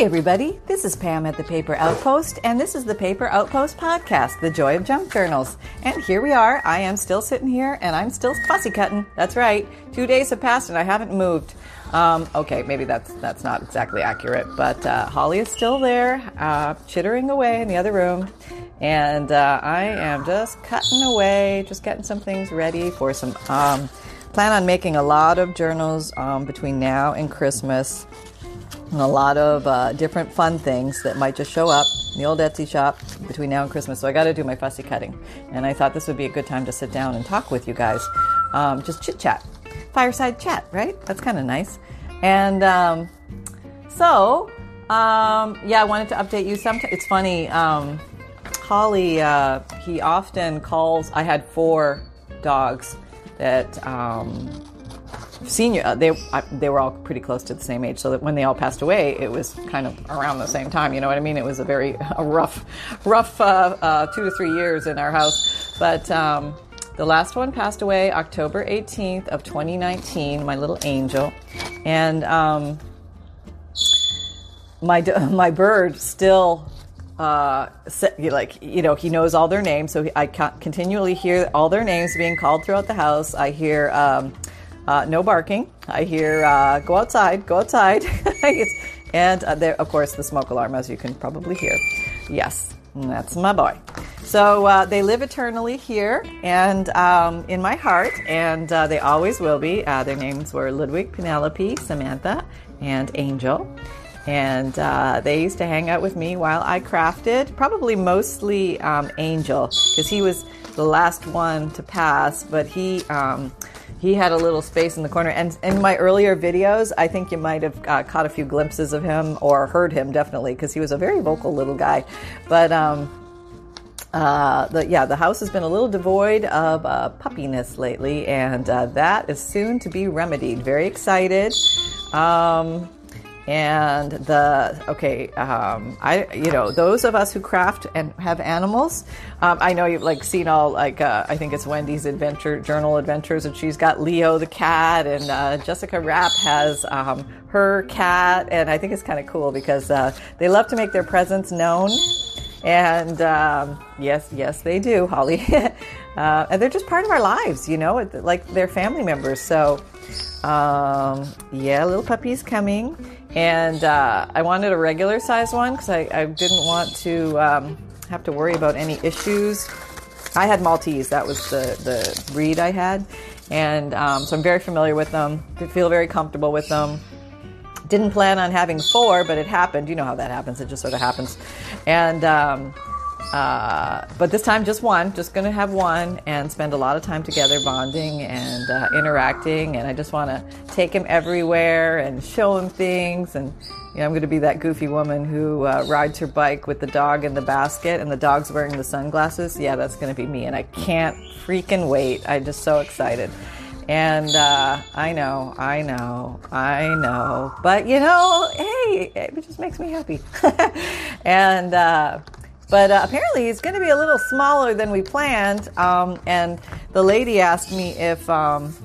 Everybody. This is Pam at the Paper Outpost, and this is the Paper Outpost podcast, The Joy of Junk Journals. And here we are. I am still sitting here, and I'm still fussy cutting. That's right. Two days have passed, and I haven't moved. Um, okay, maybe that's that's not exactly accurate, but uh, Holly is still there, uh, chittering away in the other room, and uh, I am just cutting away, just getting some things ready for some. Um, plan on making a lot of journals um, between now and Christmas and a lot of uh, different fun things that might just show up in the old Etsy shop between now and Christmas. So I got to do my fussy cutting, and I thought this would be a good time to sit down and talk with you guys, um, just chit chat, fireside chat, right? That's kind of nice. And um, so, um, yeah, I wanted to update you. Some it's funny. Um, Holly, uh, he often calls. I had four dogs that um, senior uh, they they were all pretty close to the same age so that when they all passed away it was kind of around the same time you know what i mean? It was a very a rough rough uh, uh, two to three years in our house. But um, the last one passed away october 18th of 2019 my little angel. And um, my my bird still uh, like you know he knows all their names so i continually hear all their names being called throughout the house. I hear um, uh, no barking. I hear uh, go outside, go outside. and uh, there, of course, the smoke alarm, as you can probably hear. Yes, that's my boy. So uh, they live eternally here and um, in my heart, and uh, they always will be. Uh, their names were Ludwig, Penelope, Samantha, and Angel. And they used to hang out with me while I crafted, probably mostly um, Angel, because he was the last one to pass, but he. Um, he had a little space in the corner. And in my earlier videos, I think you might have uh, caught a few glimpses of him or heard him definitely because he was a very vocal little guy. But um, uh, the, yeah, the house has been a little devoid of uh, puppiness lately, and uh, that is soon to be remedied. Very excited. Um, and the okay um, i you know those of us who craft and have animals um, i know you've like seen all like uh, i think it's wendy's adventure journal adventures and she's got leo the cat and uh, jessica rapp has um, her cat and i think it's kind of cool because uh, they love to make their presence known and um, yes yes they do holly uh, and they're just part of our lives you know like they're family members so um, yeah little puppy's coming and uh, I wanted a regular size one because I, I, didn't want to um, have to worry about any issues. I had Maltese, that was the, the breed I had, and um, so I'm very familiar with them. Feel very comfortable with them. Didn't plan on having four, but it happened. You know how that happens, it just sort of happens. And um, uh, but this time, just one. Just to have one and spend a lot of time together, bonding and uh, interacting. And I just want to take him everywhere and show him things. And you know, I'm to be that goofy woman who uh, rides her bike with the dog in the basket, and the dog's wearing the sunglasses. Yeah, that's to be me, and I can't freaking wait. I'm just so excited. And uh, I know, I know, I know. But you know, hey, it just makes me happy. and uh, but uh, apparently, he's going to be a little smaller than we planned. Um, and the lady asked me if, um,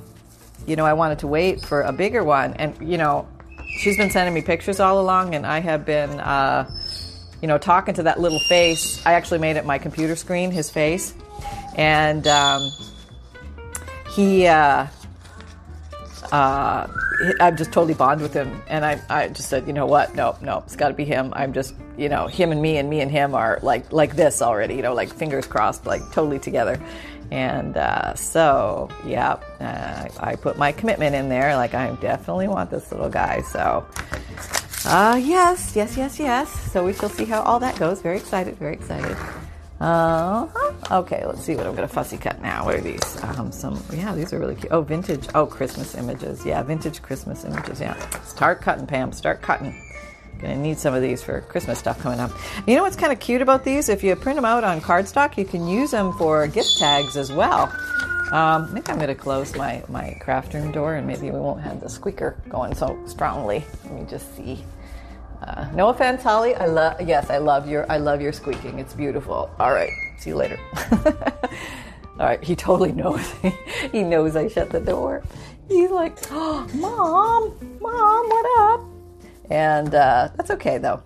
you know, I wanted to wait for a bigger one. And, you know, she's been sending me pictures all along, and I have been, uh, you know, talking to that little face. I actually made it my computer screen, his face. And um, he, uh, uh, I've just totally bonded with him, and I, I just said, you know what? No, no, it's got to be him. I'm just, you know, him and me, and me and him are like like this already. You know, like fingers crossed, like totally together. And uh, so, yeah, uh, I put my commitment in there. Like I definitely want this little guy. So, uh, yes, yes, yes, yes. So we shall see how all that goes. Very excited. Very excited. Uh huh. Okay, let's see what I'm to fussy cut now. What are these? Um, some, yeah, these are really cute. Oh, vintage. Oh, Christmas images. Yeah, vintage Christmas images. Yeah. Start cutting, Pam. Start cutting. Gonna need some of these for Christmas stuff coming up. You know what's kind of cute about these? If you print them out on cardstock, you can use them for gift tags as well. Um, maybe I'm to close my, my craft room door and maybe we won't have the squeaker going so strongly. Let me just see. No offense, Holly. I love yes, I love your I love your squeaking. It's beautiful. All right, see you later. All right, he totally knows. he knows I shut the door. He's like, oh, "Mom, mom, what up?" and uh, that's okay though.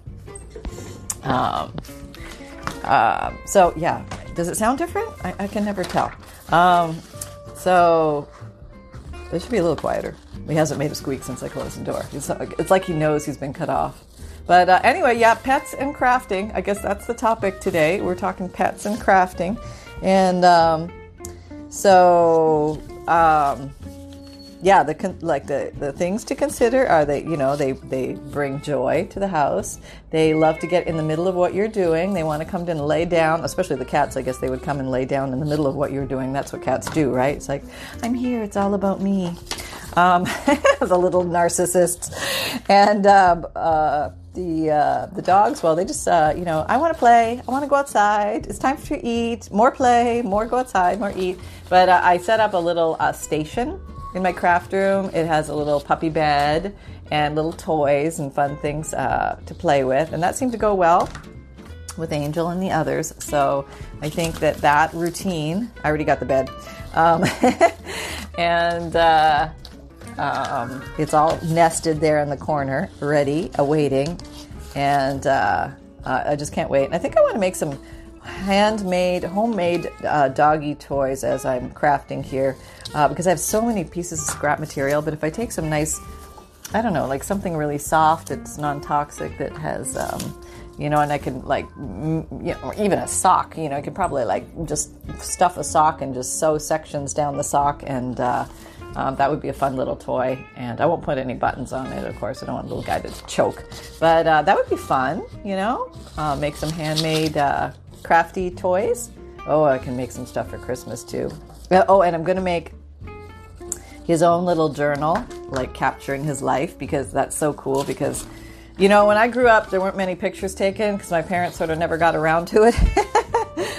Um, uh, so yeah, does it sound different? I, I can never tell. Um, so it should be a little quieter. He hasn't made a squeak since I closed the door. It's like he knows he's been cut off. But uh, anyway, yeah, pets and crafting. I guess that's the topic today. We're talking pets and crafting, and um, so um, yeah, the like the the things to consider are they you know they they bring joy to the house. They love to get in the middle of what you're doing. They want to come and lay down, especially the cats. I guess they would come and lay down in the middle of what you're doing. That's what cats do, right? It's like I'm here. It's all about me. Um, the little narcissists, and uh, uh, the uh, the dogs. Well, they just uh, you know I want to play. I want to go outside. It's time to eat. More play. More go outside. More eat. But uh, I set up a little uh, station in my craft room. It has a little puppy bed and little toys and fun things uh, to play with, and that seemed to go well with Angel and the others. So I think that that routine. I already got the bed, um, and uh, um, it's all nested there in the corner, ready, awaiting, and uh, uh, I just can't wait. And I think I want to make some handmade, homemade uh, doggy toys as I'm crafting here uh, because I have so many pieces of scrap material. But if I take some nice, I don't know, like something really soft that's non toxic that has, um, you know, and I could like, you know, or even a sock, you know, I could probably like just stuff a sock and just sew sections down the sock and, uh, um, that would be a fun little toy, and I won't put any buttons on it, of course. I don't want a little guy to choke, but uh, that would be fun, you know. Uh, make some handmade uh, crafty toys. Oh, I can make some stuff for Christmas too. Uh, oh, and I'm to make his own little journal, like capturing his life, because that's so cool. Because, you know, when I grew up, there weren't many pictures taken because my parents sort of never got around to it.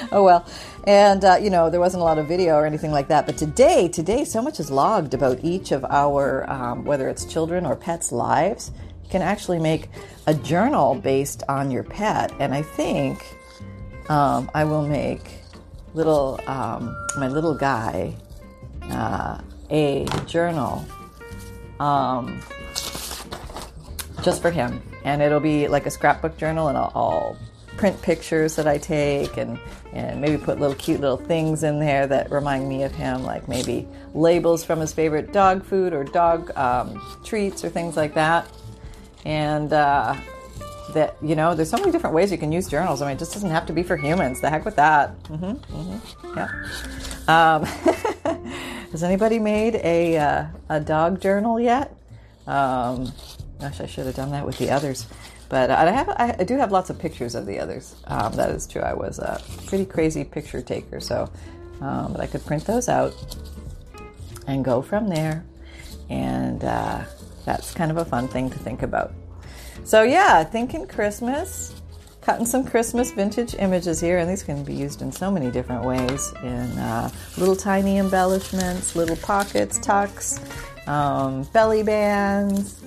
oh well. And, uh, you know, there wasn't a lot of video or anything like that. But today, today, so much is logged about each of our, um, whether it's children or pets' lives. You can actually make a journal based on your pet. And I think um, I will make little um, my little guy uh, a journal um, just for him, and it'll be like a scrapbook journal, and I'll, I'll, print pictures that I take, and and maybe put little cute little things in there that remind me of him, like maybe labels from his favorite dog food or dog um, treats or things like that, and. Uh, that you know there's so many different ways you can use journals. I mean it just doesn't have to be for humans. The heck with that. Mm-hmm, mm-hmm, yeah. Um, has anybody made a, uh, a dog journal yet? Um, gosh i should have done that with the others but I have I do have lots of pictures of the others. Um, that is true. I was a pretty crazy picture taker, so um, but I could print those out and go from there, and uh, that's kind of a fun thing to think about. So yeah, thinking Christmas, cutting some Christmas vintage images here, and these can be used in so many different ways in uh, little tiny embellishments, little pockets, tucks, um, belly bands,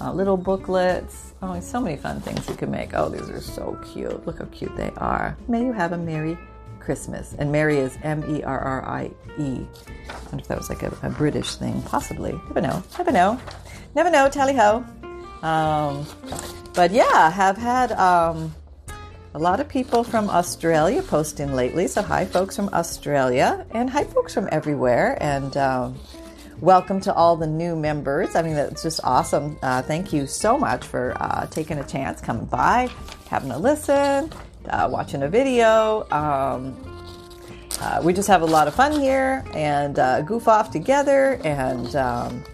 uh, little booklets. Oh, so many fun things you can make. Oh, these are so cute. Look how cute they are. May you have a Merry Christmas. And Mary is M E R R I E. I wonder if that was like a, a British thing. Possibly. Never know. Never know. Never know. Tally ho. Um, but yeah, have had um, a lot of people from Australia post in lately. So hi, folks from Australia, and hi, folks from everywhere, and um, welcome to all the new members. I mean, that's just awesome. Uh, thank you so much for uh, taking a chance, coming by, having a listen, uh, watching a video. Um, uh, we just have a lot of fun here and uh, goof off together and um,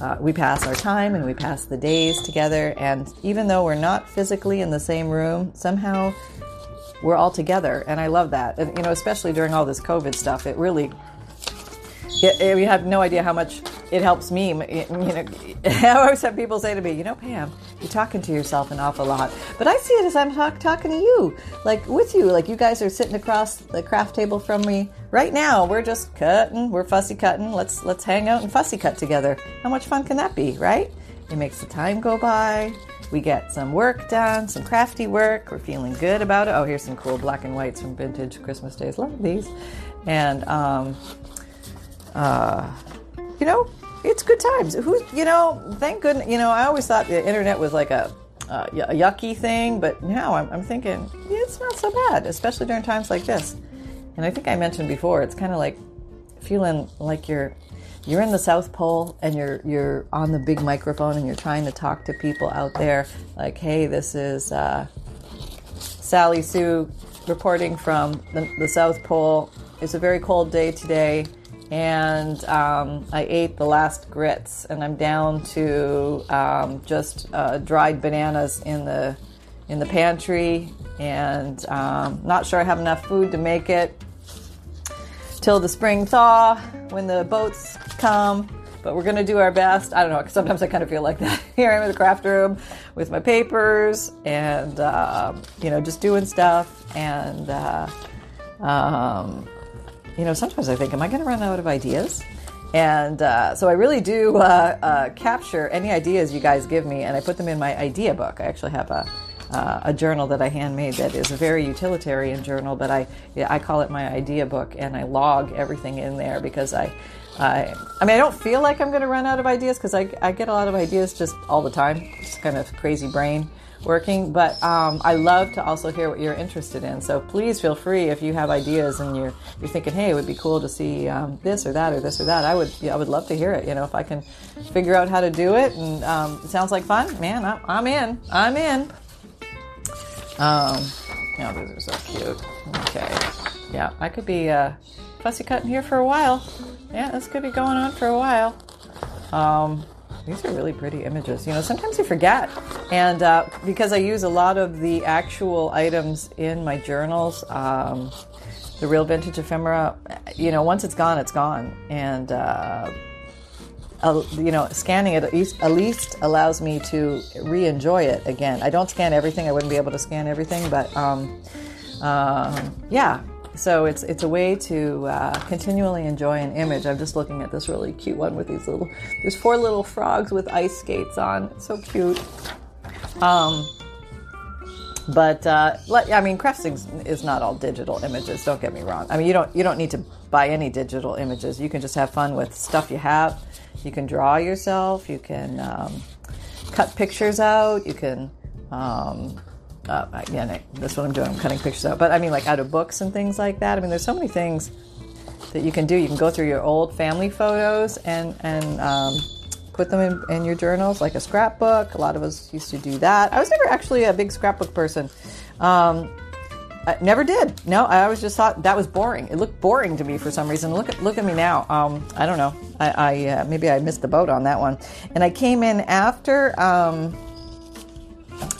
uh, we pass our time and we pass the days together. And even though we're not physically in the same room, somehow we're all together. And I love that. And, you know, especially during all this COVID stuff, it really you have no idea how much it helps me. You know, I always have people say to me, "You know, Pam, you're talking to yourself an awful lot," but I see it as I'm talk, talking to you, like with you, like you guys are sitting across the craft table from me right now. We're just cutting, we're fussy cutting. Let's let's hang out and fussy cut together. How much fun can that be, right? It makes the time go by. We get some work done, some crafty work. We're feeling good about it. Oh, here's some cool black and whites from vintage Christmas days. Love these. And um, uh, you know, it's good times. Who, you know, thank goodness. You know, I always thought the internet was like a, uh, a yucky thing, but now I'm, I'm thinking yeah, it's not so bad, especially during times like this. And I think I mentioned before, it's kind of like feeling like you're you're in the South Pole and you're you're on the big microphone and you're trying to talk to people out there. Like, hey, this is uh, Sally Sue reporting from the, the South Pole. It's a very cold day today and um, I ate the last grits, and I'm down to um, just uh, dried bananas in the in the pantry, and um, not sure I have enough food to make it till the spring thaw when the boats come. But we're gonna do our best. I don't know. Sometimes I kind of feel like that. Here I'm in the craft room with my papers, and uh, you know, just doing stuff, and. Uh, um, you know, sometimes I think, am I going to run out of ideas? And uh, so I really do uh, uh, capture any ideas you guys give me, and I put them in my idea book. I actually have a, uh, a journal that I handmade that is a very utilitarian journal, but I I call it my idea book, and I log everything in there because I. I, I mean, I don't feel like I'm going to run out of ideas because I, I get a lot of ideas just all the time. Just kind of crazy brain working. But um, I love to also hear what you're interested in. So please feel free if you have ideas and you're you're thinking, hey, it would be cool to see um, this or that or this or that. I would yeah, I would love to hear it. You know, if I can figure out how to do it and um, it sounds like fun, man, I'm, I'm in. I'm in. Um, yeah, these are so cute. Okay, yeah, I could be uh, fussy cutting here for a while. Yeah, this could be going on for a while. Um, these are really pretty images. You know, sometimes you forget. And uh, because I use a lot of the actual items in my journals, um, the real vintage ephemera, you know, once it's gone, it's gone. And, uh, uh, you know, scanning it at least, at least allows me to re enjoy it again. I don't scan everything, I wouldn't be able to scan everything, but um, um yeah, so it's it's a way to uh, continually enjoy an image. I'm just looking at this really cute one with these little. There's four little frogs with ice skates on. It's so cute. Um, but uh, I mean, crafting is not all digital images. Don't get me wrong. I mean, you don't you don't need to buy any digital images. You can just have fun with stuff you have. You can draw yourself. You can um, cut pictures out. You can um, uh, again, that's what I'm doing. I'm cutting pictures out. But I mean, like out of books and things like that. I mean, there's so many things that you can do. You can go through your old family photos and and um, put them in, in, your journals, like a scrapbook. A lot of us used to do that. I was never actually a big scrapbook person. Um, I never did. No, I always just thought that was boring. It looked boring to me for some reason. Look at look at me now. Um, I don't know. I, I uh, maybe I missed the boat on that one. And I came in after. Um,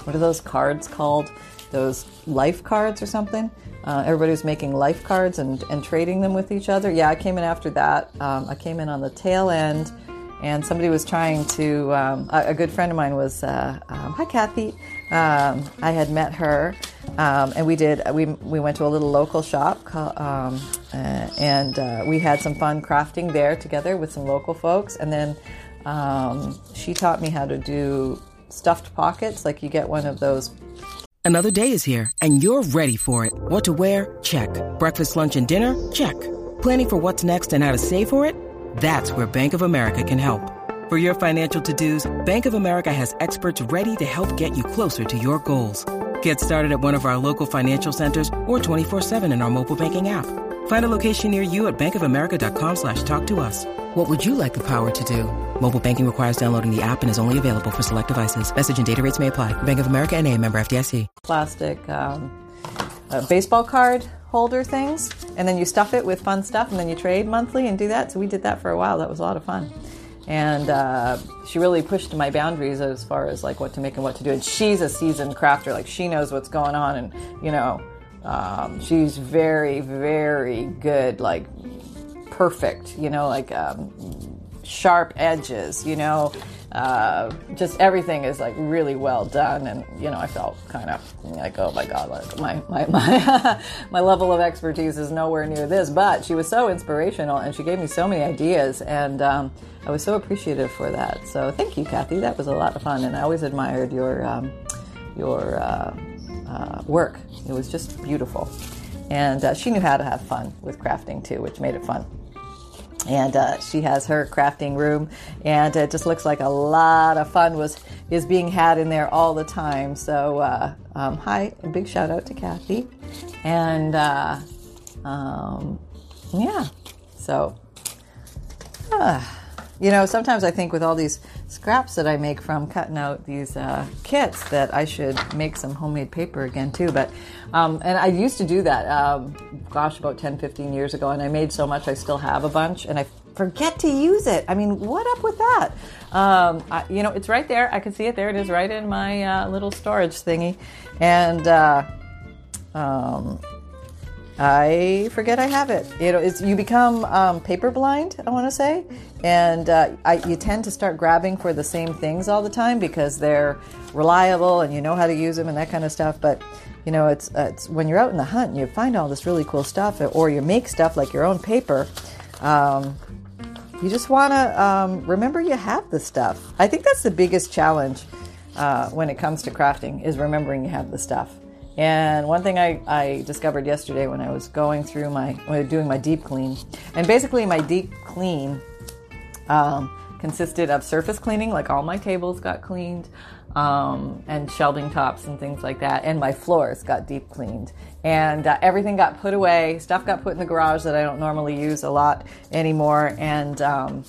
what are those cards called? Those life cards or something? Uh, everybody was making life cards and, and trading them with each other. Yeah, I came in after that. Um, I came in on the tail end, and somebody was trying to. Um, a, a, good friend of mine was. Uh, um, hi, Kathy. Um, I had met her, um, and we did. We we went to a little local shop, um, uh, and uh, we had some fun crafting there together with some local folks. And then she taught me how to do stuffed pockets, like you get one of those. Another day is here, and you're ready for it. What to wear? Check. Breakfast, lunch, and dinner? Check. Planning for what's next and how to save for it? That's where Bank of America can help. For your financial to dos, Bank of America has experts ready to help get you closer to your goals. Get started at one of our local financial centers or 24-7 in our mobile banking app. Find a location near you at bankofamerica.com slash talk to us. What would you like the power to do? Mobile banking requires downloading the app and is only available for select devices. Message and data rates may apply. Bank of America and a member FDIC. Plastic um, uh, baseball card holder things. And then you stuff it with fun stuff and then you trade monthly and do that. So we did that for a while. That was a lot of fun. And uh, she really pushed my boundaries as far as like what to make and what to do. And she's a seasoned crafter. Like she knows what's going on and, you know, um, she's very, very good, like perfect, you know, like um, sharp edges, you know, uh, just everything is like really well done. And, you know, I felt kind of like, oh my God, like my, my, my, my level of expertise is nowhere near this. But she was so inspirational and she gave me so many ideas. And um, I was so appreciative for that. So thank you, Kathy. That was a lot of fun. And I always admired your, um, your, uh, uh, work. It was just beautiful. And uh, she knew how to have fun with crafting too, which made it fun. And uh, she has her crafting room and it just looks like a lot of fun was is being had in there all the time. So uh, um, hi a big shout out to kathy. And uh, um, yeah so uh, you know sometimes i think with all these scraps that i make from cutting out these uh, kits that i should make some homemade paper again too but um, and i used to do that um, gosh about 10 15 years ago and i made so much i still have a bunch and i forget to use it. I mean what up with that? Um, I, you know it's right there. I can see it. There it is right in my uh, little storage thingy and uh, um, I forget I have it. You know, it's, you become um, paper blind. I want to say, and uh, I, you tend to start grabbing for the same things all the time because they're reliable and you know how to use them and that kind of stuff. But you know, it's it's when you're out in the hunt and you find all this really cool stuff, or you make stuff like your own paper. Um, you just want to um, remember you have the stuff. I think that's the biggest challenge uh, when it comes to crafting is remembering you have the stuff. And one thing I, I discovered yesterday when I was going through my, doing my deep clean, and basically my deep clean um, consisted of surface cleaning, like all my tables got cleaned, um, and shelving tops and things like that, and my floors got deep cleaned. And uh, everything got put away, stuff got put in the garage that I don't normally use a lot anymore, and um,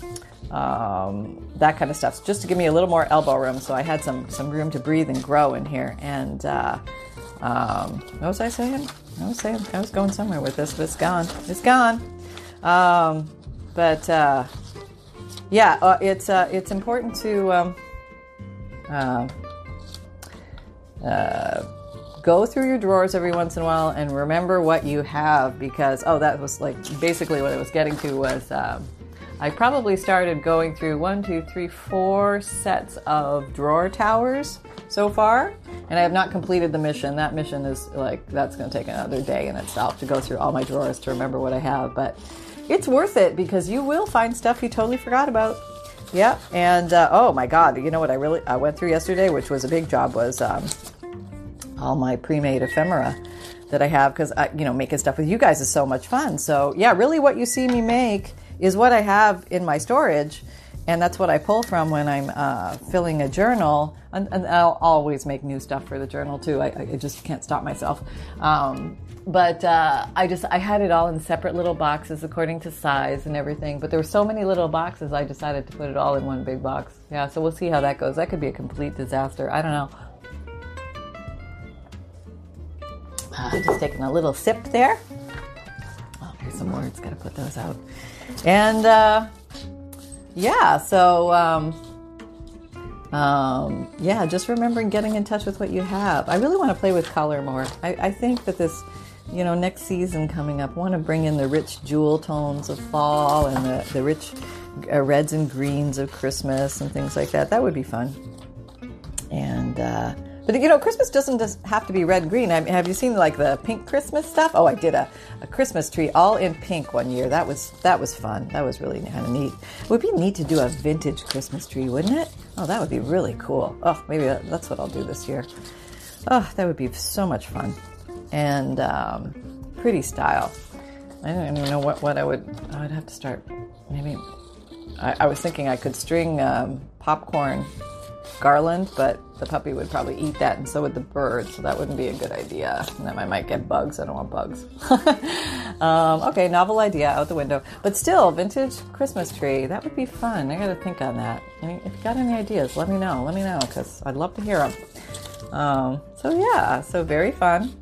um, that kind of stuff, just to give me a little more elbow room. So I had some some room to breathe and grow in here, and uh, um, what was I saying? I was saying I was going somewhere with this, but it's gone. It's gone. Um, but uh, yeah, uh, it's uh, it's important to um, uh, uh, go through your drawers every once in a while and remember what you have because oh, that was like basically what I was getting to was. I probably started going through one, two, three, four sets of drawer towers so far, and I have not completed the mission. That mission is like that's going to take another day in itself to go through all my drawers to remember what I have, but it's worth it because you will find stuff you totally forgot about. Yeah, and uh, oh my God, you know what I really I went through yesterday, which was a big job, was um, all my pre-made ephemera that I have because you know making stuff with you guys is so much fun. So yeah, really, what you see me make is what I have in my storage. And that's what I pull from when I'm uh, filling a journal. And, and, I'll always make new stuff for the journal too. I, I just can't stop myself. Um, but uh, I just I had it all in separate little boxes according to size and everything. But there were so many little boxes, I decided to put it all in one big box. Yeah, so we'll see how that goes. That could be a complete disaster. I don't know. Uh, just taking a little sip there. Oh, here's some words. Got to put those out. And uh, yeah, so um, um, yeah, just remembering getting in touch with what you have. I really want to play with color more. I, I think that this, you know, next season coming up, want to bring in the rich jewel tones of fall and the, the rich uh, reds and greens of Christmas and things like that. That would be fun. And uh, but you know, Christmas doesn't just have to be red green. I mean, have you seen like the pink Christmas stuff? Oh, I did a, a Christmas tree all in pink one year. That was that was fun. That was really kind of neat. It would be neat to do a vintage Christmas tree, wouldn't it? Oh, that would be really cool. Oh, maybe that's what I'll do this year. Oh, that would be so much fun and um, pretty style. I don't even know what, what I would. I would have to start. Maybe I, I was thinking I could string um, popcorn garland, but the puppy would probably eat that, and so would the bird, so that wouldn't be a good idea. And then I might get bugs. I don't want bugs. um, okay, novel idea out the window. But still, vintage Christmas tree. That would be fun. I got to think on that. If you got any ideas, let me know. Let me know, because I'd love to hear them. Um, so, yeah, so very fun.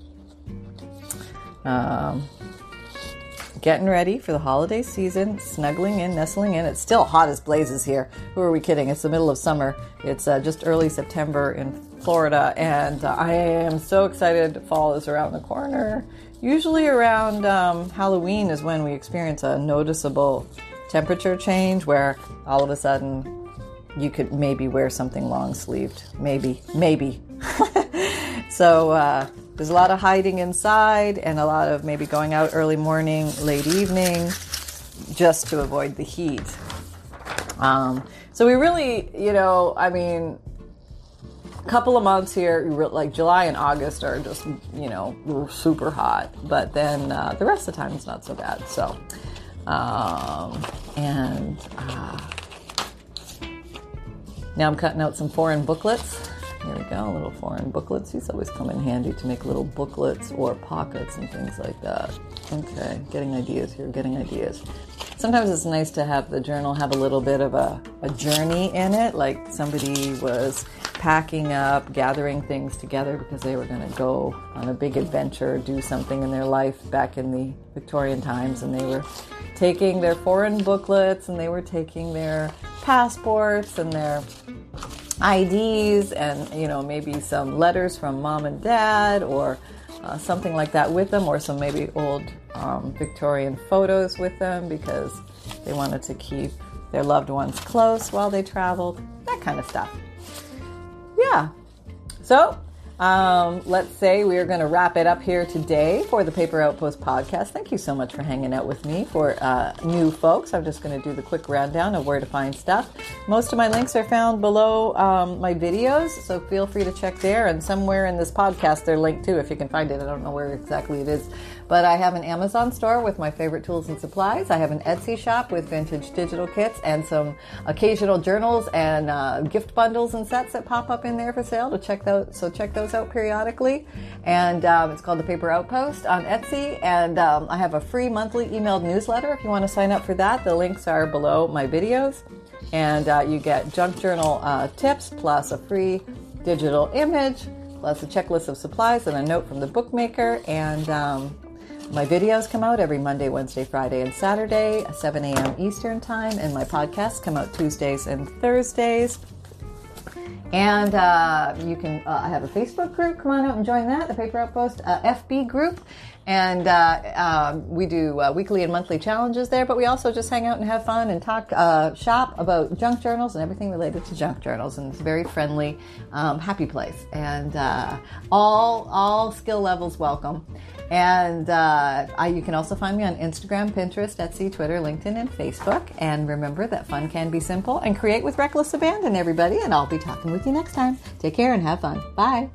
Um, getting ready for the holiday season, snuggling in, nestling in. It's still hot as blazes here. Who are we kidding? It's the middle of summer. It's uh, just early September in Florida, and uh, I am so excited. Fall is around the corner. Usually around um, Halloween is when we experience a noticeable temperature change where all of a sudden you could maybe wear something long sleeved. Maybe, maybe. so, uh, there's a lot of hiding inside and a lot of maybe going out early morning, late evening, just to avoid the heat. Um, so we really, you know, I mean, a couple of months here, like July and August are just, you know, super hot. But then uh, the rest of the time is not so bad. So, um, and uh, now I'm cutting out some foreign booklets here we go, little foreign booklets. These always come in handy to make little booklets or pockets and things like that. Okay, getting ideas here, getting ideas. Sometimes it's nice to have the journal have a little bit of a, a journey in it, like somebody was packing up, gathering things together because they were going to go on a big adventure, do something in their life back in the Victorian times, and they were taking their foreign booklets and they were taking their passports and their IDs and you know maybe some letters from mom and dad or uh, something like that with them, or some maybe old um, Victorian photos with them because they wanted to keep their loved ones close while they traveled, that kind of stuff. Yeah. So um, let's say we are going to wrap it up here today for the Paper Outpost podcast. Thank you so much for hanging out with me. For uh, new folks, I'm just going to do the quick rundown of where to find stuff. Most of my links are found below um, my videos, so feel free to check there. And somewhere in this podcast, they're linked too, if you can find it. I don't know where exactly it is. But I have an Amazon store with my favorite tools and supplies. I have an Etsy shop with vintage digital kits and some occasional journals and uh, gift bundles and sets that pop up in there for sale. To check those, so check those out periodically. And um, it's called the Paper Outpost on Etsy. And um, I have a free monthly emailed newsletter if you want to sign up for that. The links are below my videos, and uh, you get junk journal uh, tips plus a free digital image plus a checklist of supplies and a note from the bookmaker and um, my videos come out every Monday, Wednesday, Friday, and Saturday, 7 a.m. Eastern Time, and my podcasts come out Tuesdays and Thursdays. And uh, you can, uh, I have a Facebook group. Come on out and join that, the Paper Outpost uh, FB group. And uh, um, we do uh, weekly and monthly challenges there, but we also just hang out and have fun and talk uh, shop about junk journals and everything related to junk journals. And it's a very friendly, um, happy place. And all all skill levels welcome. And uh, I, you can also find me on Instagram, Pinterest, Etsy, Twitter, LinkedIn, and Facebook. And remember that fun can be simple and create with reckless abandon, everybody. And I'll be talking with you next time. Take care and have fun. Bye.